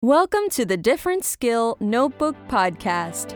Welcome to the Different Skill Notebook Podcast.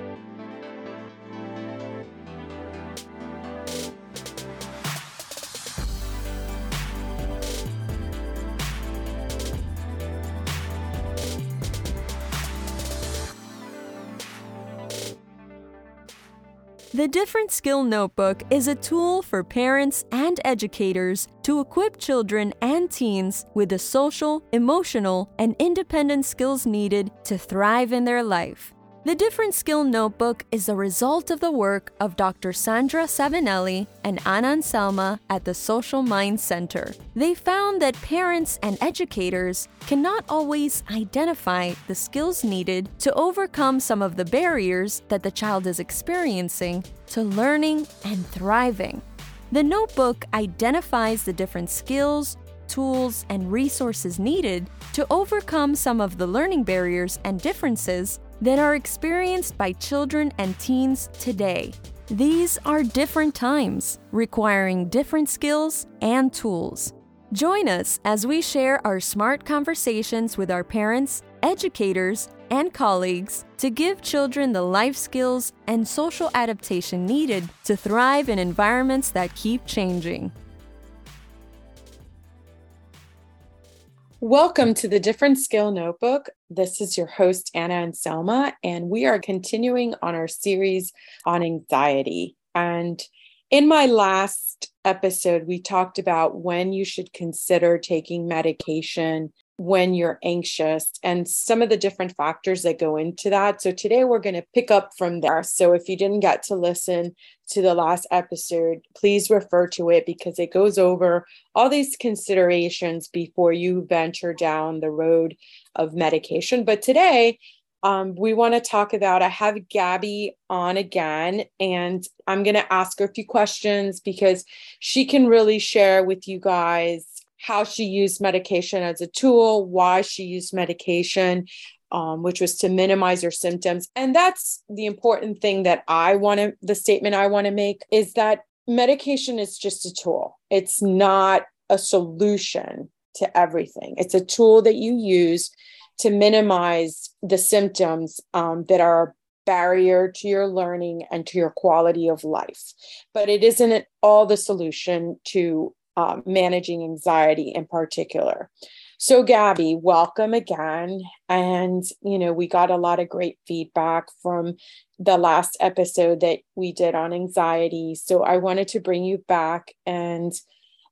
The Different Skill Notebook is a tool for parents and educators to equip children and teens with the social, emotional, and independent skills needed to thrive in their life. The Different Skill Notebook is a result of the work of Dr. Sandra Savinelli and Anna Anselma at the Social Mind Center. They found that parents and educators cannot always identify the skills needed to overcome some of the barriers that the child is experiencing to learning and thriving. The notebook identifies the different skills, tools, and resources needed to overcome some of the learning barriers and differences that are experienced by children and teens today. These are different times, requiring different skills and tools. Join us as we share our smart conversations with our parents, educators, and colleagues to give children the life skills and social adaptation needed to thrive in environments that keep changing. Welcome to the Different Skill Notebook. This is your host, Anna Anselma, and we are continuing on our series on anxiety. And in my last episode, we talked about when you should consider taking medication when you're anxious and some of the different factors that go into that. So today we're going to pick up from there. So if you didn't get to listen to the last episode, please refer to it because it goes over all these considerations before you venture down the road of medication. But today, um, we want to talk about. I have Gabby on again, and I'm going to ask her a few questions because she can really share with you guys how she used medication as a tool, why she used medication, um, which was to minimize her symptoms. And that's the important thing that I want to, the statement I want to make is that medication is just a tool, it's not a solution to everything. It's a tool that you use to minimize the symptoms um, that are barrier to your learning and to your quality of life. But it isn't all the solution to um, managing anxiety in particular. So, Gabby, welcome again. And, you know, we got a lot of great feedback from the last episode that we did on anxiety. So, I wanted to bring you back and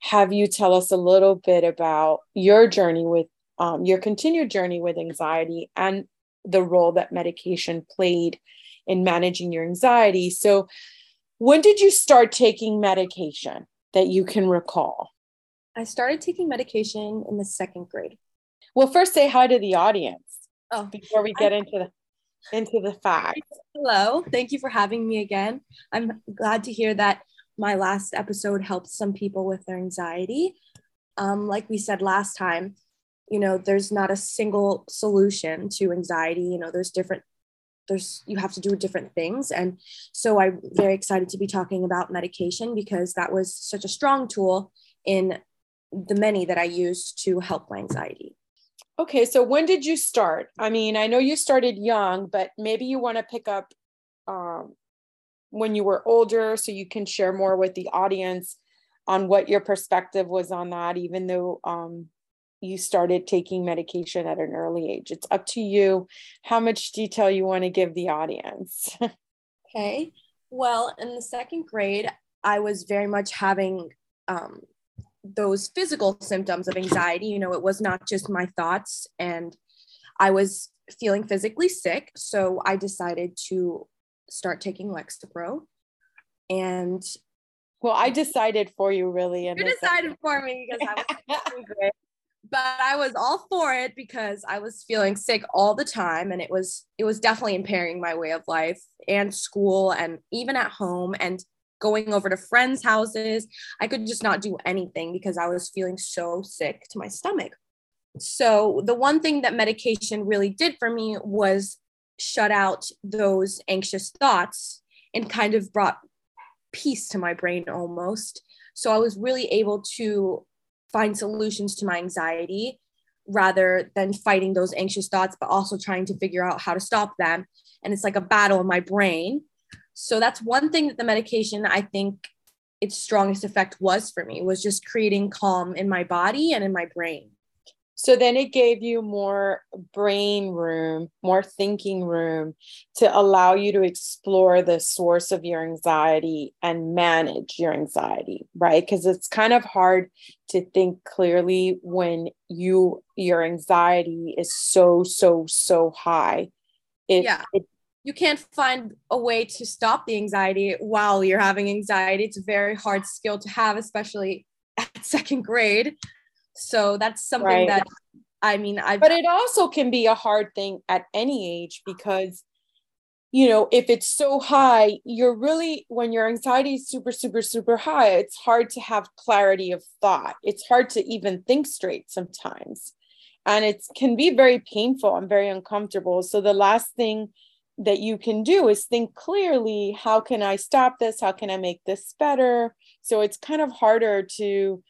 have you tell us a little bit about your journey with um, your continued journey with anxiety and the role that medication played in managing your anxiety. So, when did you start taking medication? That you can recall? I started taking medication in the second grade. Well, first say hi to the audience. Oh, before we get into the into the facts. Hello, thank you for having me again. I'm glad to hear that my last episode helped some people with their anxiety. Um, like we said last time, you know, there's not a single solution to anxiety. You know, there's different there's you have to do different things. And so i'm very excited to be talking about medication because that was such a strong tool in the many that i used to help my anxiety. Okay so when did you start? I mean i know you started young but maybe you want to pick up um, when you were older so you can share more with the audience on what your perspective was on that even though um, you started taking medication at an early age. It's up to you how much detail you want to give the audience. okay. Well, in the second grade, I was very much having um, those physical symptoms of anxiety. You know, it was not just my thoughts, and I was feeling physically sick. So I decided to start taking Lexapro. And well, I decided for you, really. You decided for me because I was but I was all for it because I was feeling sick all the time and it was it was definitely impairing my way of life and school and even at home and going over to friends' houses. I could just not do anything because I was feeling so sick to my stomach. So the one thing that medication really did for me was shut out those anxious thoughts and kind of brought peace to my brain almost. So I was really able to find solutions to my anxiety rather than fighting those anxious thoughts, but also trying to figure out how to stop them. And it's like a battle in my brain. So that's one thing that the medication I think its strongest effect was for me was just creating calm in my body and in my brain. So then it gave you more brain room, more thinking room to allow you to explore the source of your anxiety and manage your anxiety, right? Because it's kind of hard to think clearly when you your anxiety is so so so high. It, yeah. It, you can't find a way to stop the anxiety while you're having anxiety. It's a very hard skill to have, especially at second grade. So that's something right. that I mean, I but it also can be a hard thing at any age because you know, if it's so high, you're really when your anxiety is super, super, super high, it's hard to have clarity of thought. It's hard to even think straight sometimes. And it can be very painful and very uncomfortable. So the last thing that you can do is think clearly how can I stop this? How can I make this better? So it's kind of harder to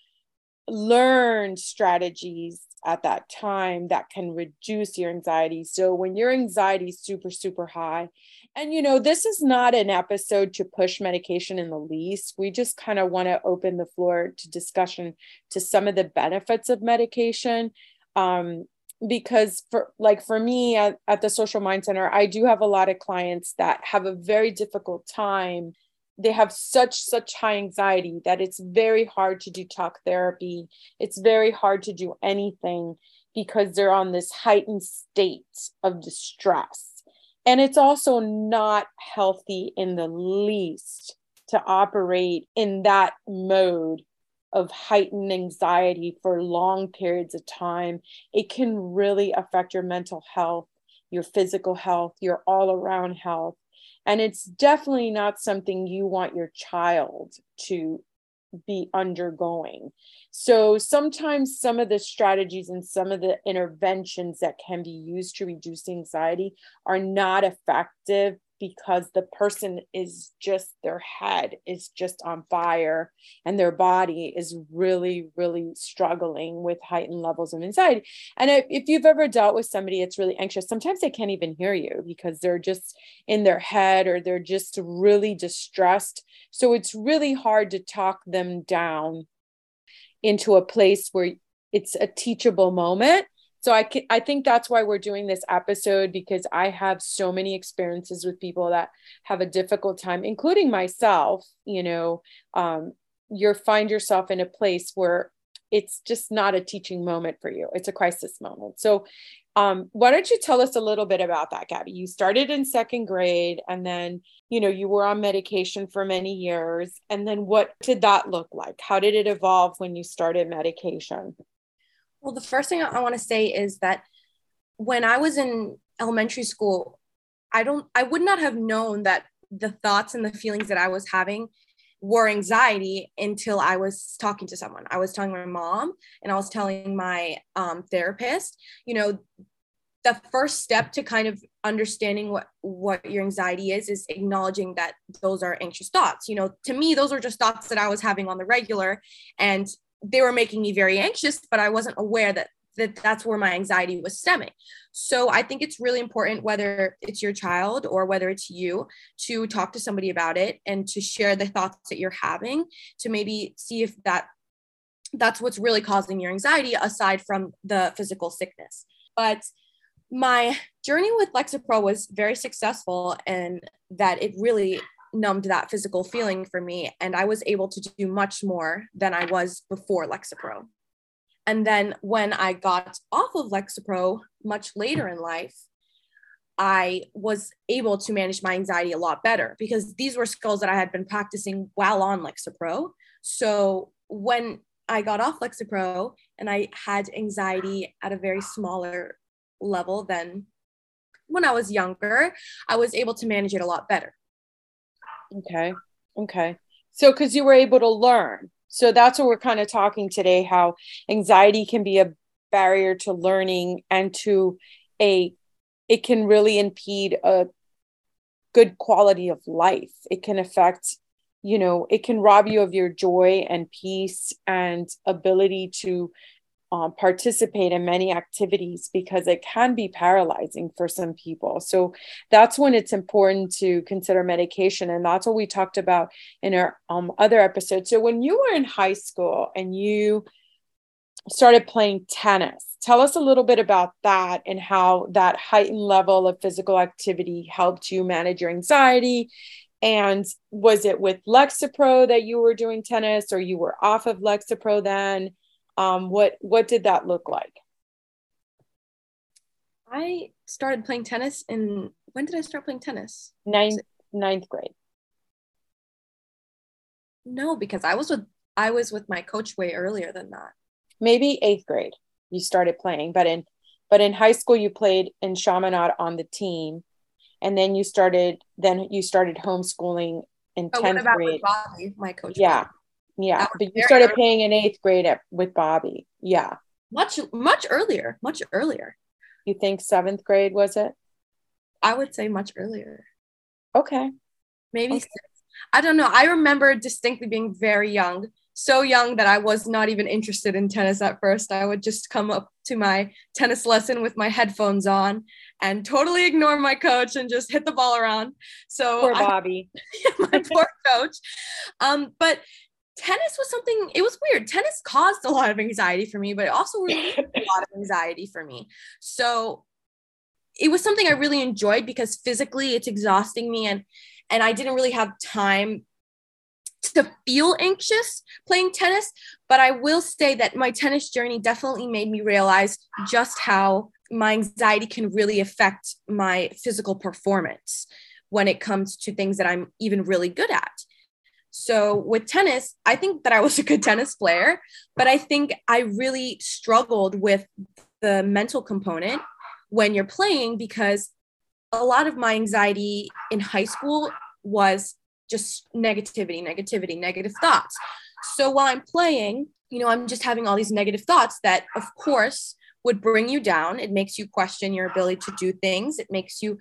learn strategies at that time that can reduce your anxiety. So when your anxiety is super, super high, and you know, this is not an episode to push medication in the least. We just kind of want to open the floor to discussion to some of the benefits of medication. Um, because for like for me at, at the social mind center, I do have a lot of clients that have a very difficult time they have such such high anxiety that it's very hard to do talk therapy. It's very hard to do anything because they're on this heightened state of distress. And it's also not healthy in the least to operate in that mode of heightened anxiety for long periods of time. It can really affect your mental health your physical health your all around health and it's definitely not something you want your child to be undergoing. So sometimes some of the strategies and some of the interventions that can be used to reduce anxiety are not effective because the person is just their head is just on fire and their body is really really struggling with heightened levels of anxiety. And if, you've ever dealt with somebody that's really anxious sometimes they can't even hear you because they're just in their head or they're just really distressed. So it's really hard to talk them down into a place where it's a teachable moment so I I think that's why we're doing this episode because I have so many experiences with people that have a difficult time, including myself. You know, um, you find yourself in a place where it's just not a teaching moment for you; it's a crisis moment. So, um, why don't you tell us a little bit about that, Gabby? You started in second grade, and then you know you were on medication for many years, and then what did that look like? How did it evolve when you started medication? Well, the first thing I want to say is that when I was in elementary school, I don't I would not have known that the thoughts and the feelings that I was having were anxiety until I was talking to someone. I was telling my mom and I was telling my um, therapist, you know, the first step to kind of understanding what what your anxiety is is acknowledging that those are anxious thoughts you know to me those are just thoughts that i was having on the regular and they were making me very anxious, but I wasn't aware that that that's where my anxiety was stemming. So I think it's really important whether it's your child or whether it's you to talk to somebody about it and to share the thoughts that you're having to maybe see if that that's what's really causing your anxiety aside from the physical sickness. But my journey with Lexapro was very successful and that it really numbed that physical feeling for me and i was able to do much more than i was before lexapro. And then when i got off of lexapro much later in life i was able to manage my anxiety a lot better because these were skills that i had been practicing while on lexapro. So when i got off lexapro and i had anxiety at a very smaller level than when i was younger i was able to manage it a lot better Okay. Okay. So, because you were able to learn. So, that's what we're kind of talking today how anxiety can be a barrier to learning and to a, it can really impede a good quality of life. It can affect, you know, it can rob you of your joy and peace and ability to um, participate in many activities because it can be paralyzing for some people. So that's when it's important to consider medication. And that's what we talked about in our um, other episode. So when you were in high school and you started playing tennis, tell us a little bit about that and how that heightened level of physical activity helped you manage your anxiety. And was it with Lexapro that you were doing tennis or you were off of Lexapro then? Um, what what did that look like? I started playing tennis in when did i start playing tennis? Ninth ninth grade. No because i was with i was with my coach way earlier than that. Maybe eighth grade you started playing but in but in high school you played in Chaminade on the team and then you started then you started homeschooling in 10th grade. Bobby, my coach? Yeah. Yeah, but you started playing in eighth grade at, with Bobby. Yeah, much much earlier, much earlier. You think seventh grade was it? I would say much earlier. Okay, maybe okay. I don't know. I remember distinctly being very young, so young that I was not even interested in tennis at first. I would just come up to my tennis lesson with my headphones on and totally ignore my coach and just hit the ball around. So poor Bobby, I, my poor coach. Um, but tennis was something it was weird. Tennis caused a lot of anxiety for me but it also relieved a lot of anxiety for me. So it was something i really enjoyed because physically it's exhausting me and and i didn't really have time to feel anxious playing tennis. But i will say that my tennis journey definitely made me realize just how my anxiety can really affect my physical performance when it comes to things that i'm even really good at so with tennis, I think that I was a good tennis player, but I think I really struggled with the mental component when you're playing because a lot of my anxiety in high school was just negativity, negativity, negative thoughts. So while I'm playing, you know, I'm just having all these negative thoughts that, of course, would bring you down. It makes you question your ability to do things. It makes you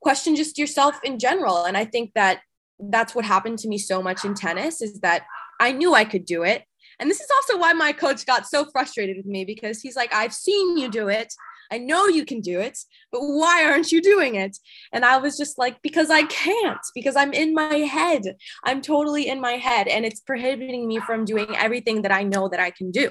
question just yourself in general. And I think that that's what happened to me so much in tennis is that I knew I could do it. And this is also why my coach got so frustrated with me because he's like, I've seen you do it. I know you can do it, but why aren't you doing it? And I was just like, because I can't, because I'm in my head. I'm totally in my head, and it's prohibiting me from doing everything that I know that I can do.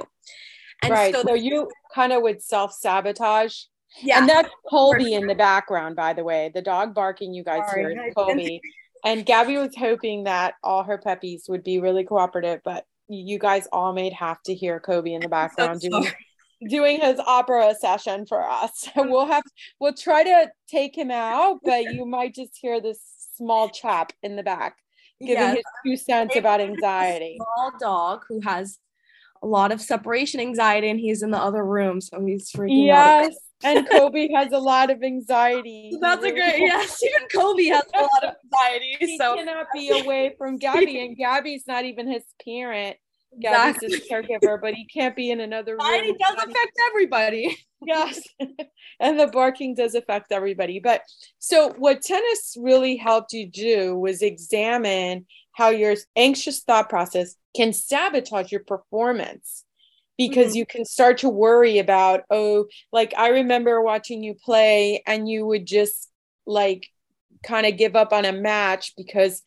And right. So, so you kind of would self sabotage. Yeah. And that's Kobe in the background, by the way. The dog barking you guys Sorry, hear is Kobe and Gabby was hoping that all her puppies would be really cooperative, but you guys all made have to hear Kobe in the background so doing doing his opera session for us. we'll have we'll try to take him out, but you might just hear this small chap in the back giving yes. his two cents about anxiety. Small dog who has a lot of separation anxiety and he's in the other room, so he's freaking yes. out and Kobe has a lot of anxiety. That's a great yes. Even Kobe has a lot of anxiety. He so cannot be away from Gabby, and Gabby's not even his parent. Gabby's exactly. his caregiver, but he can't be in another room. It does affect everybody. yes. and the barking does affect everybody. But so what tennis really helped you do was examine how your anxious thought process can sabotage your performance because mm-hmm. you can start to worry about oh like i remember watching you play and you would just like kind of give up on a match because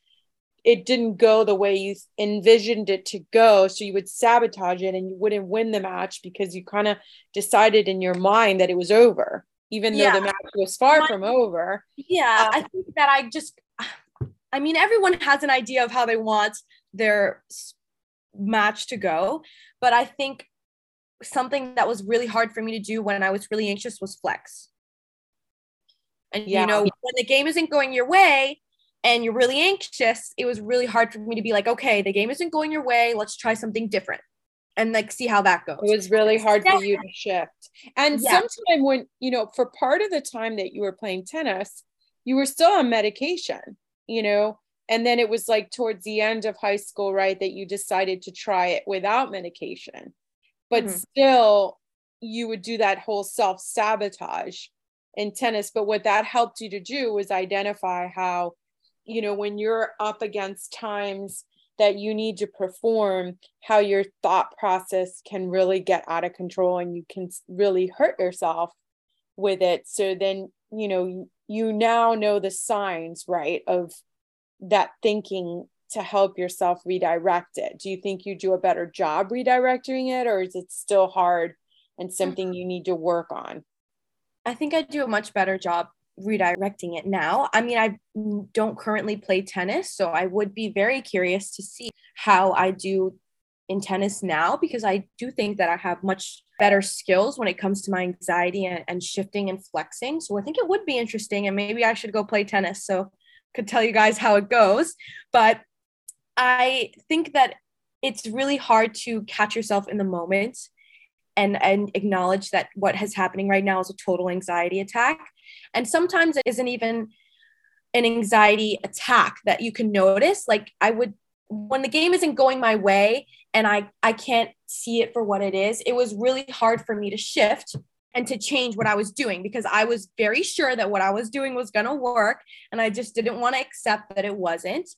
it didn't go the way you envisioned it to go so you would sabotage it and you wouldn't win the match because you kind of decided in your mind that it was over even yeah. though the match was far from over yeah um, i think that i just i mean everyone has an idea of how they want their match to go but i think something that was really hard for me to do when I was really anxious was flex. And yeah. you know, when the game isn't going your way and you're really anxious, it was really hard for me to be like, okay, the game isn't going your way. Let's try something different and like see how that goes. It was really hard for you to shift. And yeah. sometime when, you know, for part of the time that you were playing tennis, you were still on medication, you know, and then it was like towards the end of high school, right, that you decided to try it without medication but mm-hmm. still you would do that whole self sabotage in tennis but what that helped you to do was identify how you know when you're up against times that you need to perform, how your thought process can really get out of control and you can really hurt yourself with it. So then, you know, you now know the signs, right, of that thinking to help yourself redirect it. Do you think you do a better job redirecting it, or is it still hard and something mm-hmm. you need to work on? I think I do a much better job redirecting it now. I mean, I don't currently play tennis, so I would be very curious to see how I do in tennis now because I do think that I have much better skills when it comes to my anxiety and, and shifting and flexing. So I think it would be interesting and maybe I should go play tennis so could tell you guys how it goes. But I think that it's really hard to catch yourself in the moment and and acknowledge that what is happening right now is a total anxiety attack. And sometimes it isn't even an anxiety attack that you can notice. Like i would when the game isn't going my way and i i can't see it for what it is it was really hard for me to shift and to change what I was doing because I was very sure that what I was doing was going to work and I just didn't want to accept that it wasn't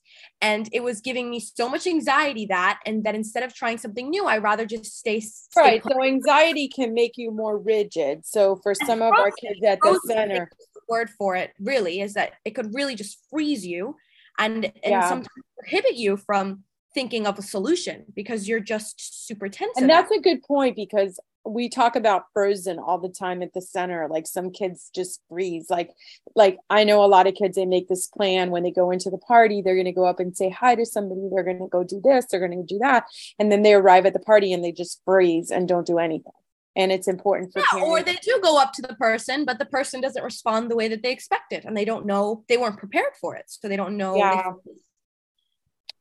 and it was giving me so much anxiety that and that instead of trying something new I rather just stay, stay right so anxiety can make you more rigid so for some of our kids at the center word for it really is that it could really just freeze you and and yeah. sometimes prohibit you from thinking of a solution because you're just super tense. And that's a good point because we talk about frozen all the time at the center like some kids just freeze like like i know a lot of kids they make this plan when they go into the party they're going to go up and say hi to somebody they're going to go do this they're going to do that and then they arrive at the party and they just freeze and don't do anything. And it's important for yeah, or they do go up to the person but the person doesn't respond the way that they expected and they don't know they weren't prepared for it so they don't know yeah.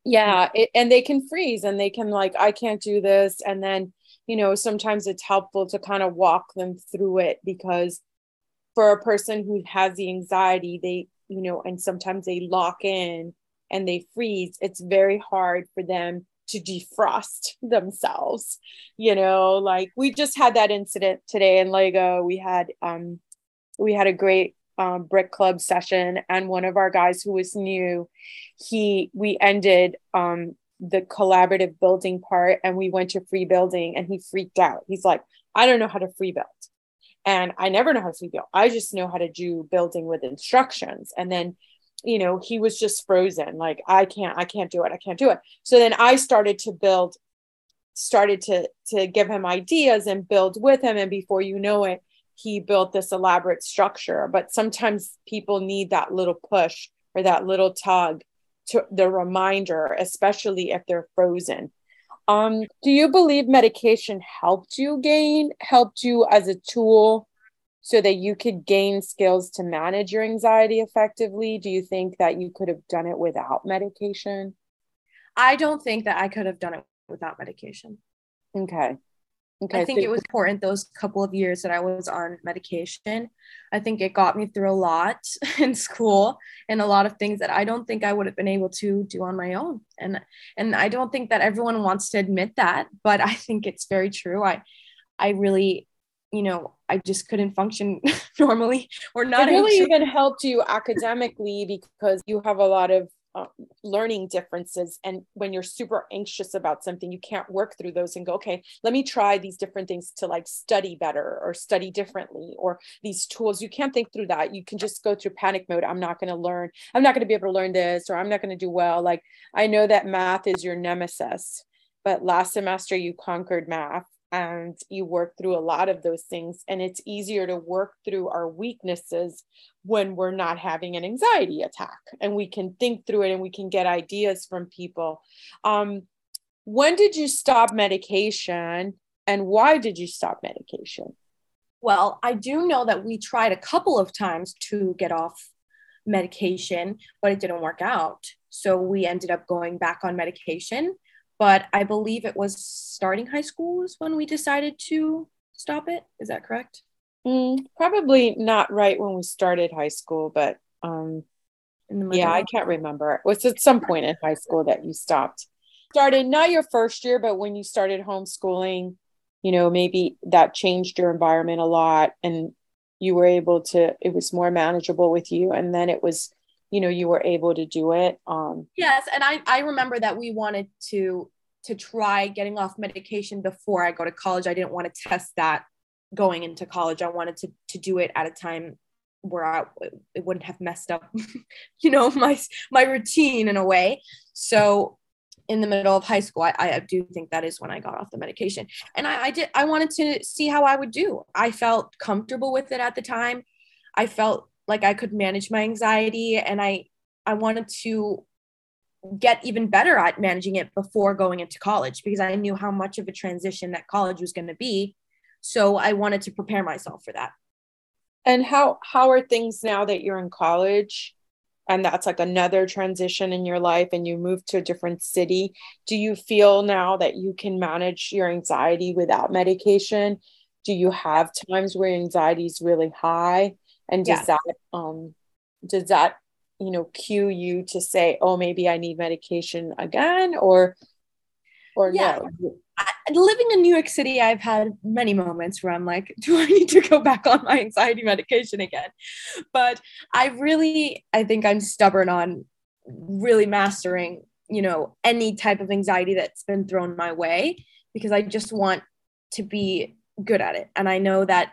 Yeah it, and they can freeze and they can like i can't do this and then you know, sometimes it's helpful to kind of walk them through it because for a person who has the anxiety, they, you know, and sometimes they lock in and they freeze, it's very hard for them to defrost themselves. You know, like we just had that incident today in Lego. We had um we had a great um, brick club session and one of our guys who was new he we ended um the collaborative building part and we went to free building and he freaked out. He's like, I don't know how to free build. And I never know how to free build. I just know how to do building with instructions. And then, you know, he was just frozen. Like, I can't, I can't do it. I can't do it. So then I started to build, started to to give him ideas and build with him. And before you know it, he built this elaborate structure. But sometimes people need that little push or that little tug to the reminder, especially if they're frozen. Um, do you believe medication helped you gain, helped you as a tool so that you could gain skills to manage your anxiety effectively? Do you think that you could have done it without medication? I don't think that I could have done it without medication. Okay. Okay, I think so- it was important those couple of years that I was on medication. I think it got me through a lot in school and a lot of things that I don't think I would have been able to do on my own. And and I don't think that everyone wants to admit that, but I think it's very true. I I really you know, I just couldn't function normally or not. It really even helped you academically because you have a lot of uh, learning differences. And when you're super anxious about something you can't work through those and go okay let me try these different things to like study better or study differently or these tools. You can't think through that. You can just go through panic mode. I'm not going to learn. I'm not going to be able to learn this or i'm not going to do well. Like i know that math is your nemesis but last semester you conquered math and you work through a lot of those things and it's easier to work through our weaknesses when we're not having an anxiety attack and we can think through it and we can get ideas from people. Um, when did you stop medication and why did you stop medication? Well i do know that we tried a couple of times to get off medication but it didn't work out. So we ended up going back on medication but I believe it was starting high school is when we decided to stop it. Is that correct? Mm, probably not right when we started high school, but um, yeah, I can't remember. It was at some point in high school that you stopped. Started not your first year, but when you started homeschooling, you know, maybe that changed your environment a lot and you were able to, it was more manageable with you. And then it was you know you were able to do it um yes and i i remember that we wanted to to try getting off medication before i go to college. I didn't want to test that going into college. I wanted to to do it at a time where I, it wouldn't have messed up you know my my routine in a way. So in the middle of high school I, I do think that is when i got off the medication. And I, I did i wanted to see how i would do. I felt comfortable with it at the time. I felt like I could manage my anxiety and I I wanted to get even better at managing it before going into college because I knew how much of a transition that college was going to be. So I wanted to prepare myself for that. And how how are things now that you're in college and that's like another transition in your life and you move to a different city? Do you feel now that you can manage your anxiety without medication? Do you have times where anxiety is really high? And does yeah. that um does that you know cue you to say oh maybe i need medication again or or yeah. no I, living in new york city i've had many moments where i'm like do i need to go back on my anxiety medication again but i really i think i'm stubborn on really mastering you know any type of anxiety that's been thrown my way because i just want to be good at it and i know that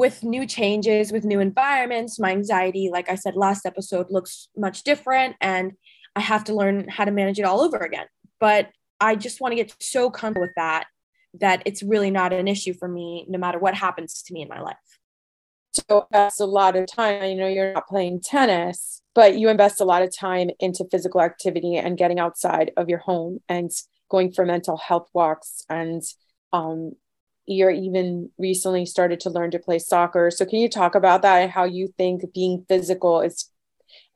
with new changes, with new environments, my anxiety, like I said last episode, looks much different. And I have to learn how to manage it all over again. But I just want to get so comfortable with that that it's really not an issue for me no matter what happens to me in my life. So that's a lot of time. I know you're not playing tennis, but you invest a lot of time into physical activity and getting outside of your home and going for mental health walks and um, you're even recently started to learn to play soccer. So can you talk about that and how you think being physical is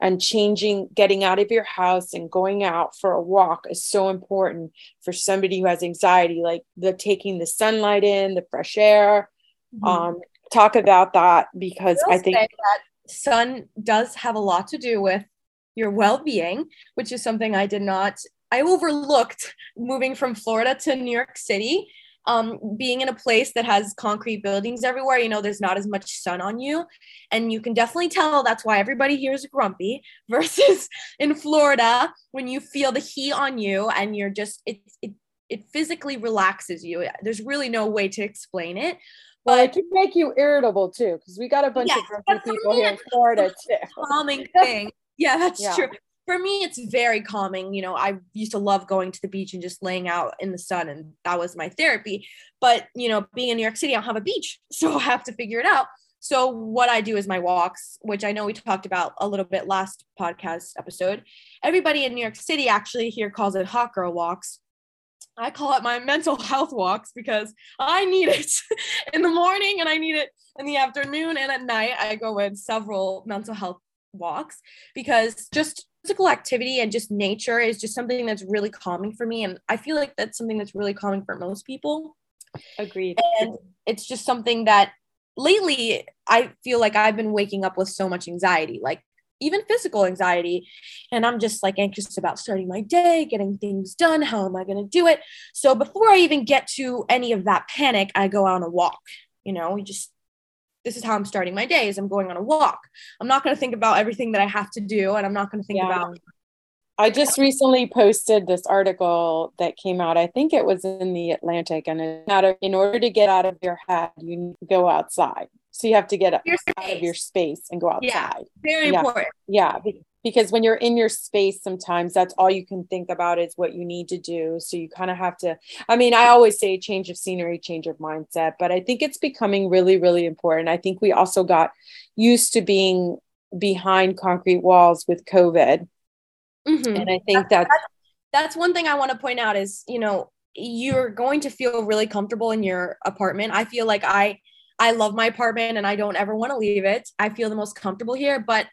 and changing getting out of your house and going out for a walk is so important for somebody who has anxiety like the taking the sunlight in the fresh air mm-hmm. um talk about that because i, I think that sun does have a lot to do with your well-being which is something i did not i overlooked moving from florida to new york city um, being in a place that has concrete buildings everywhere, you know, there's not as much sun on you. And you can definitely tell that's why everybody here is grumpy versus in Florida when you feel the heat on you and you're just, it, it, it physically relaxes you. There's really no way to explain it. But well, it can make you irritable too, because we got a bunch yes, of grumpy people here in Florida too. Calming thing. Yeah, that's yeah. true for me it's very calming you know i used to love going to the beach and just laying out in the sun and that was my therapy but you know being in new york city i don't have a beach so i have to figure it out so what i do is my walks which i know we talked about a little bit last podcast episode everybody in new york city actually here calls it hot girl walks I call it my mental health walks because I need it in the morning and I need it in the afternoon and at night. I go in several mental health walks because just physical activity and just nature is just something that's really calming for me. And I feel like that's something that's really calming for most people. Agreed. And it's just something that lately I feel like I've been waking up with so much anxiety, like even physical anxiety. And I'm just like anxious about starting my day, getting things done. How am I going to do it? So before I even get to any of that panic, I go on a walk. You know, we just this is how I'm starting my day is I'm going on a walk. I'm not going to think about everything that I have to do and I'm not going to think yeah. about I just recently posted this article that came out. I think it was in the Atlantic and of, in order to get out of your head, you need to go outside. So you have to get out of your space and go outside. Yeah, very yeah. important. Yeah, because when you're in your space sometimes that's all you can think about is what you need to do so you kind of have to i mean i always say change of scenery change of mindset but i think it's becoming really really important i think we also got used to being behind concrete walls with covid mm-hmm. and i think that's, that's that's one thing i want to point out is you know you're going to feel really comfortable in your apartment i feel like i I love my apartment and I don't ever want to leave it. I feel the most comfortable here, but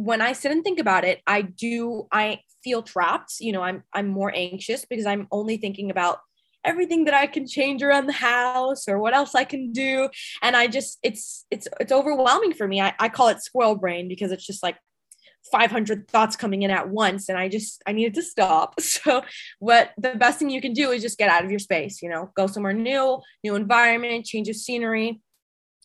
when I sit and think about it, I do I feel trapped. You know, I'm I'm more anxious because I'm only thinking about everything that I can change around the house or what else I can do. And I just it's it's it's overwhelming for me. I, I call it squirrel brain because it's just like 500 thoughts coming in at once and I just I needed to stop. So what the best thing you can do is just get out of your space, you know, go somewhere new, new environment, change of scenery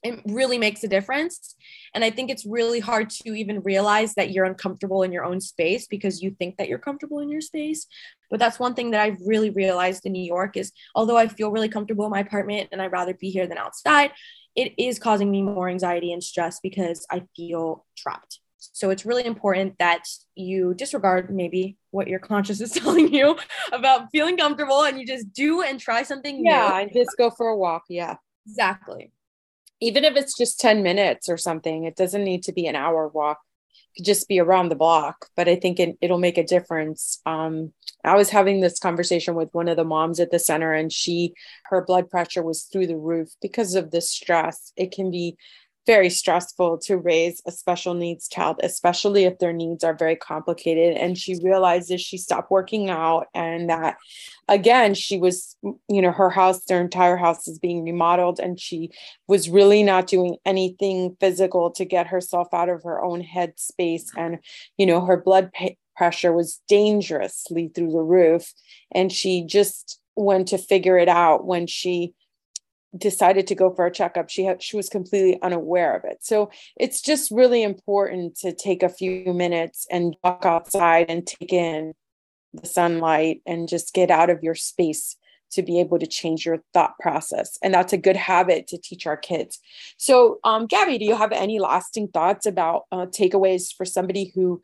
it really makes a difference. And I think it's really hard to even realize that you're uncomfortable in your own space because you think that you're comfortable in your space. But that's one thing that I've really realized in New York is although I feel really comfortable in my apartment and I'd rather be here than outside, it is causing me more anxiety and stress because I feel trapped. So it's really important that you disregard maybe what your conscious is telling you about feeling comfortable and you just do and try something yeah, new. and just go for a walk. Yeah. Exactly. Even if it's just 10 minutes or something, it doesn't need to be an hour walk. It could just be around the block, but I think it, it'll make a difference. Um, I was having this conversation with one of the moms at the center, and she, her blood pressure was through the roof because of the stress. It can be very stressful to raise a special needs child, especially if their needs are very complicated. And she realizes she stopped working out and that again, she was, you know, her house, their entire house is being remodeled, and she was really not doing anything physical to get herself out of her own head space. And, you know, her blood pressure was dangerously through the roof. And she just went to figure it out when she decided to go for a checkup she had she was completely unaware of it. So it's just really important to take a few minutes and walk outside and take in the sunlight and just get out of your space to be able to change your thought process. And that's a good habit to teach our kids. So um, gabby do you have any lasting thoughts about uh, takeaways for somebody who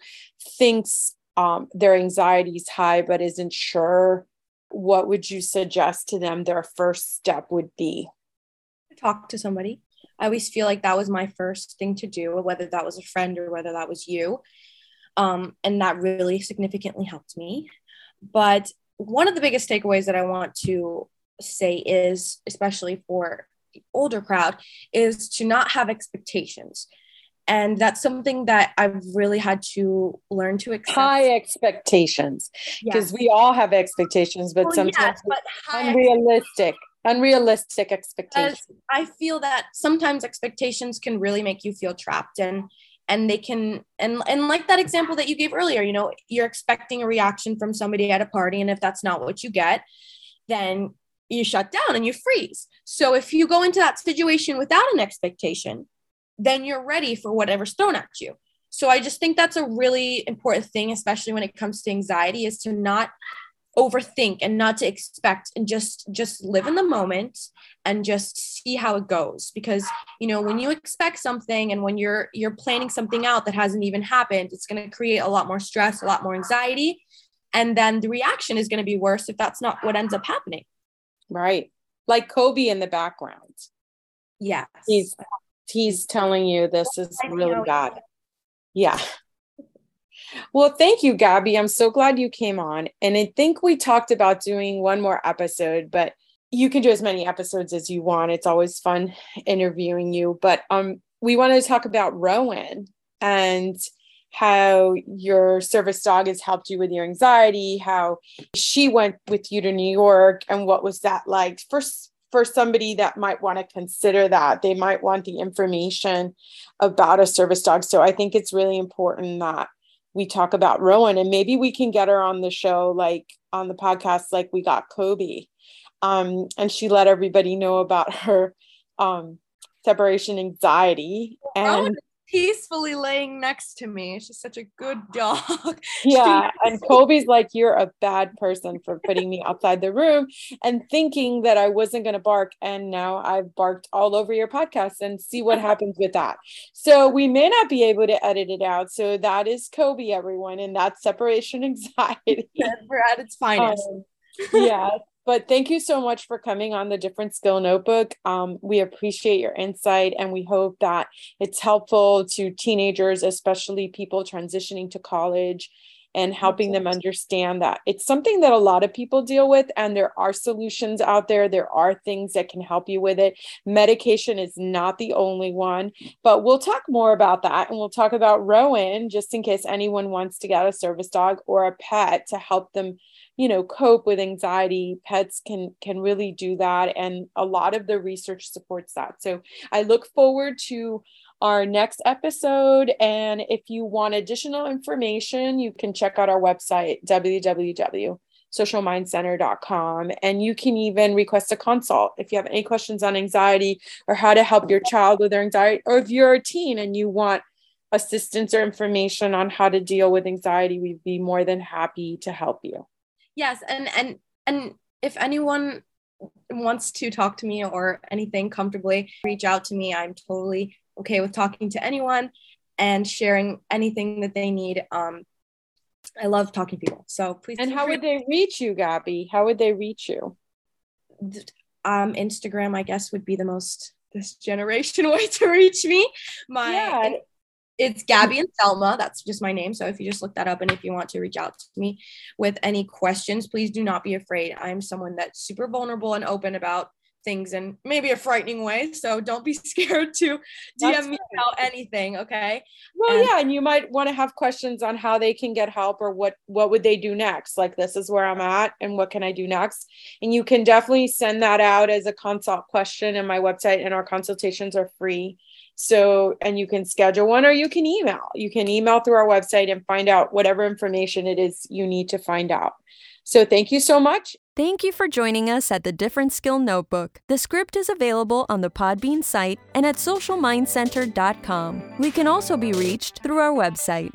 thinks um, their anxiety is high but isn't sure? What would you suggest to them their first step would be talk to somebody. I always feel like that was my first thing to do, whether that was a friend or whether that was you. Um, and that really significantly helped me. But one of the biggest takeaways that I want to say is, especially for the older crowd, is to not have expectations. And that's something that I've really had to learn to accept. High expectations, because we all have expectations, but well, sometimes yes, but unrealistic unrealistic expectations. I feel that sometimes expectations can really make you feel trapped and and they can and and like that example that you gave earlier you know you're expecting a reaction from somebody at a party and if that's not what you get then you shut down and you freeze. So if you go into that situation without an expectation then you're ready for whatever's thrown at you. So i just think that's a really important thing especially when it comes to anxiety is to not overthink and not to expect and just just live in the moment and just see how it goes. Because you know when you expect something and when you're you're planning something out that hasn't even happened it's going to create a lot more stress a lot more anxiety. And then the reaction is going to be worse if that's not what ends up happening. Right. Like kobe in the background. Yeah he's he's telling you this is really bad. Yeah well, thank you, Gabby. I'm so glad you came on. And I think we talked about doing one more episode, but you can do as many episodes as you want. It's always fun interviewing you. But um, we wanted to talk about Rowan and how your service dog has helped you with your anxiety, how she went with you to New York, and what was that like for for somebody that might want to consider that. They might want the information about a service dog. So I think it's really important that we talk about Rowan and maybe we can get her on the show, like on the podcast, like we got Kobe. Um, and she let everybody know about her um, separation anxiety. And Rowan peacefully laying next to me. She's such a good dog. Yeah. and Kobe's like, You're a bad person for putting me outside the room and thinking that I wasn't going to bark. And now I've barked all over your podcast and see what happens with that. So we may not be able to edit it out. So that is Kobe, everyone. And that's separation anxiety. We're at its finest. Um, yeah. But thank you so much for coming on the Different Skill Notebook. Um, we appreciate your insight and we hope that it's helpful to teenagers, especially people transitioning to college, and helping them understand that it's something that a lot of people deal with and there are solutions out there. There are things that can help you with it. Medication is not the only one, but we'll talk more about that and we'll talk about Rowan just in case anyone wants to get a service dog or a pet to help them you know cope with anxiety pets can can really do that and a lot of the research supports that so i look forward to our next episode and if you want additional information you can check out our website www socialmindcenter.com. And you can even request a consult if you have any questions on anxiety or how to help your child with their anxiety, or if you're a teen and you want assistance or information on how to deal with anxiety, we'd be more than happy to help you. Yes, and and and if anyone wants to talk to me or anything comfortably, reach out to me. I'm totally okay with talking to anyone and sharing anything that they need. Um, I love talking to people. So please. And how would they reach you, Gabby? How would they reach you? Um, Instagram, I guess, would be the most this generation way to reach me. My yeah. It's Gabby and Selma. That's just my name. So if you just look that up and if you want to reach out to me with any questions, please do not be afraid. I'm someone that's super vulnerable and open about things in maybe a frightening way. So don't be scared to DM That's me about anything. Okay. Well, and- yeah, and you might want to have questions on how they can get help or what what would they do next. Like this is where I'm at, and what can I do next? And you can definitely send that out as a consult question in my website, and our consultations are free. So, and you can schedule one or you can email. You can email through our website and find out whatever information it is you need to find out. So, thank you so much. Thank you for joining us at the Different Skill Notebook. The script is available on the Podbean site and at socialmindcenter.com. We can also be reached through our website.